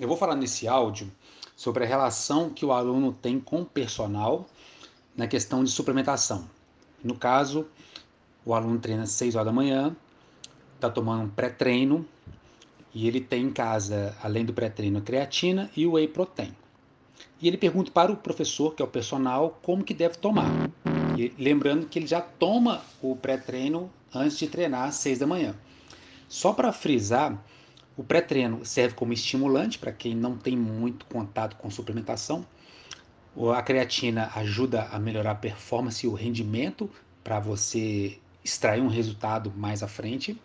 Eu vou falar nesse áudio sobre a relação que o aluno tem com o personal na questão de suplementação. No caso, o aluno treina às 6 horas da manhã, está tomando um pré-treino e ele tem em casa, além do pré-treino, creatina e o whey protein. E ele pergunta para o professor, que é o personal, como que deve tomar. E lembrando que ele já toma o pré-treino antes de treinar às 6 da manhã. Só para frisar, o pré-treino serve como estimulante para quem não tem muito contato com suplementação. A creatina ajuda a melhorar a performance e o rendimento para você extrair um resultado mais à frente.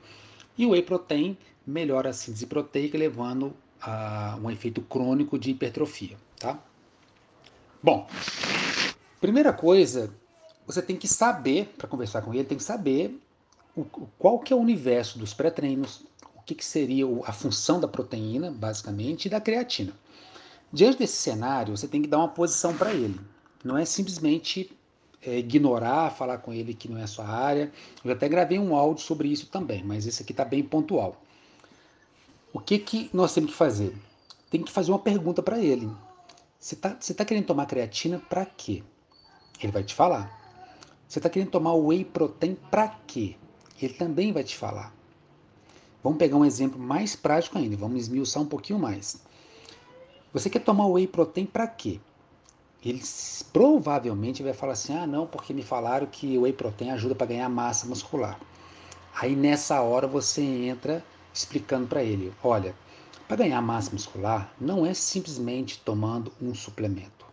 E o whey protein melhora a síntese proteica, levando a um efeito crônico de hipertrofia, tá? Bom, primeira coisa, você tem que saber, para conversar com ele, tem que saber o, qual que é o universo dos pré-treinos, que, que seria a função da proteína, basicamente, e da creatina. Diante desse cenário, você tem que dar uma posição para ele. Não é simplesmente é, ignorar, falar com ele que não é a sua área. Eu até gravei um áudio sobre isso também, mas esse aqui está bem pontual. O que, que nós temos que fazer? Tem que fazer uma pergunta para ele. Você está tá querendo tomar creatina para quê? Ele vai te falar. Você está querendo tomar whey protein para quê? Ele também vai te falar. Vamos pegar um exemplo mais prático ainda, vamos esmiuçar um pouquinho mais. Você quer tomar whey protein para quê? Ele provavelmente vai falar assim: ah, não, porque me falaram que o whey protein ajuda para ganhar massa muscular. Aí nessa hora você entra explicando para ele: olha, para ganhar massa muscular não é simplesmente tomando um suplemento.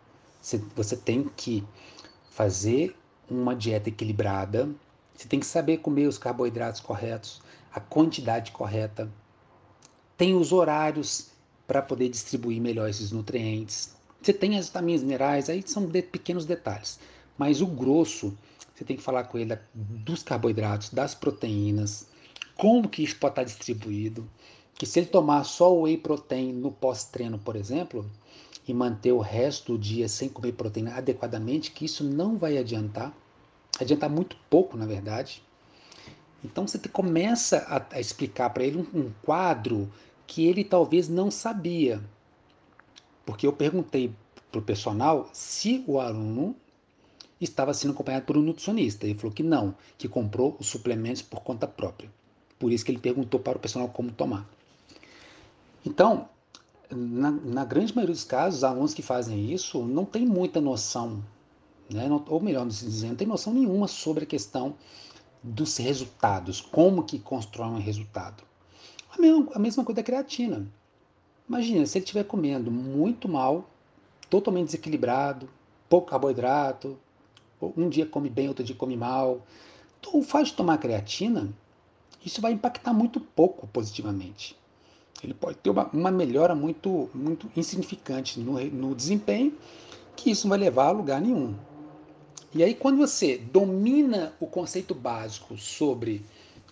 Você tem que fazer uma dieta equilibrada, você tem que saber comer os carboidratos corretos, a quantidade correta, tem os horários para poder distribuir melhor esses nutrientes. Você tem as vitaminas minerais, aí são de pequenos detalhes. Mas o grosso, você tem que falar com ele dos carboidratos, das proteínas, como que isso pode estar distribuído. Que se ele tomar só o whey protein no pós-treino, por exemplo, e manter o resto do dia sem comer proteína adequadamente, que isso não vai adiantar. Adiantar muito pouco, na verdade. Então você começa a, a explicar para ele um, um quadro que ele talvez não sabia. Porque eu perguntei para o personal se o aluno estava sendo acompanhado por um nutricionista. Ele falou que não, que comprou os suplementos por conta própria. Por isso que ele perguntou para o personal como tomar. Então, na, na grande maioria dos casos, os alunos que fazem isso não têm muita noção, né? ou melhor dizendo, não tem noção nenhuma sobre a questão dos resultados, como que constrói um resultado. A mesma, a mesma coisa da creatina. Imagina, se ele estiver comendo muito mal, totalmente desequilibrado, pouco carboidrato, um dia come bem, outro dia come mal. Então, o fato de tomar creatina, isso vai impactar muito pouco positivamente. Ele pode ter uma, uma melhora muito, muito insignificante no, no desempenho, que isso não vai levar a lugar nenhum. E aí, quando você domina o conceito básico sobre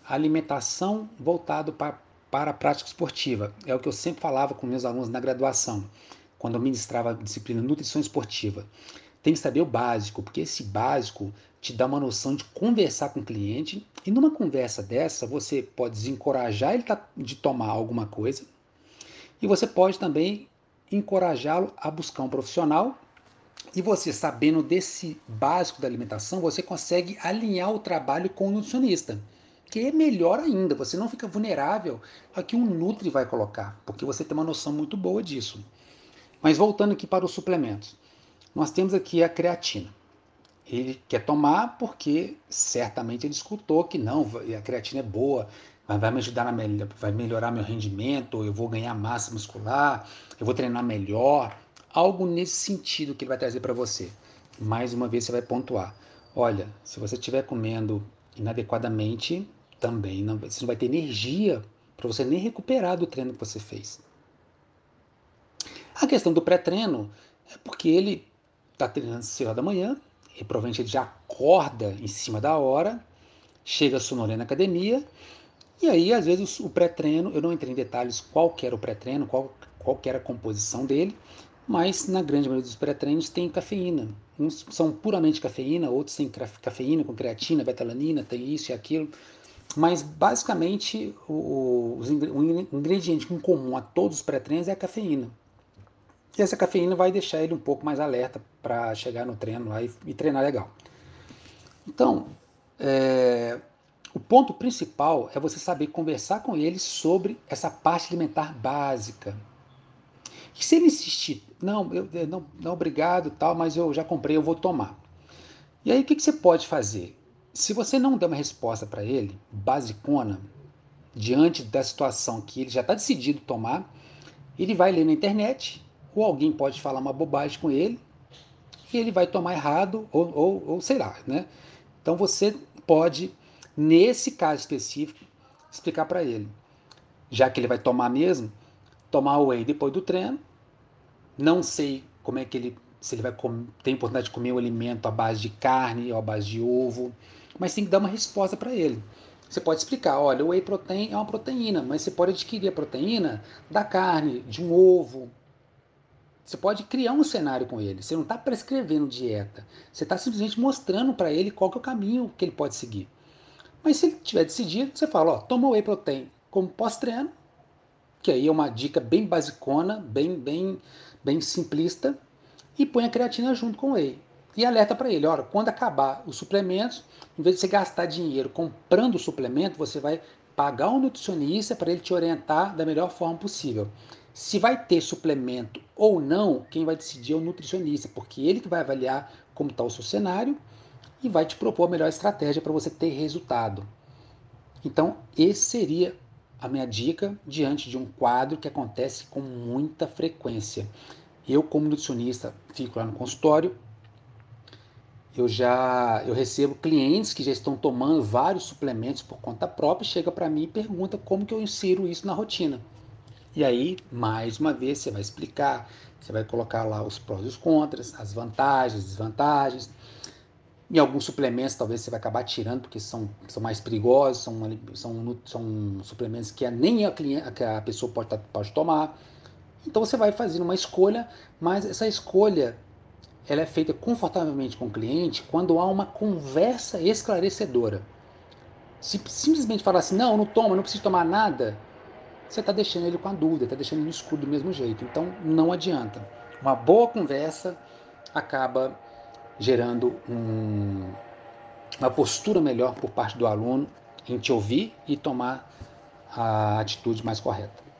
alimentação voltado para, para a prática esportiva, é o que eu sempre falava com meus alunos na graduação, quando eu ministrava a disciplina nutrição esportiva. Tem que saber o básico, porque esse básico te dá uma noção de conversar com o cliente, e numa conversa dessa, você pode desencorajar ele de tomar alguma coisa, e você pode também encorajá-lo a buscar um profissional e você sabendo desse básico da alimentação, você consegue alinhar o trabalho com o nutricionista, que é melhor ainda, você não fica vulnerável a que um nutri vai colocar, porque você tem uma noção muito boa disso. Mas voltando aqui para os suplementos, nós temos aqui a creatina. Ele quer tomar porque certamente ele escutou que não, a creatina é boa, vai me ajudar na vai melhorar meu rendimento, eu vou ganhar massa muscular, eu vou treinar melhor algo nesse sentido que ele vai trazer para você. Mais uma vez você vai pontuar. Olha, se você estiver comendo inadequadamente, também não, você não vai ter energia para você nem recuperar do treino que você fez. A questão do pré-treino é porque ele está treinando cedo da manhã, e provavelmente ele já acorda em cima da hora, chega sonolento na academia, e aí às vezes o pré-treino, eu não entrei em detalhes qual era o pré-treino, qual, qual era a composição dele, mas na grande maioria dos pré-treinos tem cafeína. Uns são puramente cafeína, outros têm cafeína com creatina, betalanina, tem isso e aquilo. Mas basicamente o, o, ingrediente em comum a todos os pré-treinos é a cafeína. E essa cafeína vai deixar ele um pouco mais alerta para chegar no treino lá e, e treinar legal. Então, é, o ponto principal é você saber conversar com ele sobre essa parte alimentar básica. E se ele insistir, não, eu, não, não, obrigado, tal, mas eu já comprei, eu vou tomar. E aí o que, que você pode fazer? Se você não der uma resposta para ele, basicona, diante da situação que ele já está decidido tomar, ele vai ler na internet, ou alguém pode falar uma bobagem com ele, e ele vai tomar errado, ou, ou, ou sei lá, né? Então você pode, nesse caso específico, explicar para ele. Já que ele vai tomar mesmo, tomar whey depois do treino. Não sei como é que ele, se ele vai tem oportunidade de comer o alimento à base de carne ou à base de ovo, mas tem que dar uma resposta para ele. Você pode explicar, olha, o whey protein é uma proteína, mas você pode adquirir a proteína da carne, de um ovo, você pode criar um cenário com ele. Você não está prescrevendo dieta. Você está simplesmente mostrando para ele qual é o caminho que ele pode seguir. Mas se ele tiver decidido, você fala, ó, toma whey protein como pós-treino, que aí é uma dica bem basicona, bem, bem, bem simplista, e põe a creatina junto com o whey. E alerta para ele, olha, quando acabar os suplementos, em vez de você gastar dinheiro comprando o suplemento, você vai pagar um nutricionista para ele te orientar da melhor forma possível. Se vai ter suplemento ou não, quem vai decidir é o nutricionista, porque ele que vai avaliar como está o seu cenário e vai te propor a melhor estratégia para você ter resultado. Então, esse seria a minha dica diante de um quadro que acontece com muita frequência. Eu, como nutricionista, fico lá no consultório. Eu já eu recebo clientes que já estão tomando vários suplementos por conta própria, chega para mim e pergunta como que eu insiro isso na rotina. E aí, mais uma vez, você vai explicar, você vai colocar lá os prós e os contras, as vantagens, desvantagens. Em alguns suplementos, talvez você vai acabar tirando, porque são, são mais perigosos, são, são, são suplementos que nem a, cliente, a pessoa pode, pode tomar. Então você vai fazendo uma escolha, mas essa escolha ela é feita confortavelmente com o cliente quando há uma conversa esclarecedora. Se simplesmente falar assim, não, não toma, não preciso tomar nada, você está deixando ele com a dúvida, está deixando ele no escuro do mesmo jeito. Então não adianta. Uma boa conversa acaba gerando um, uma postura melhor por parte do aluno em te ouvir e tomar a atitude mais correta.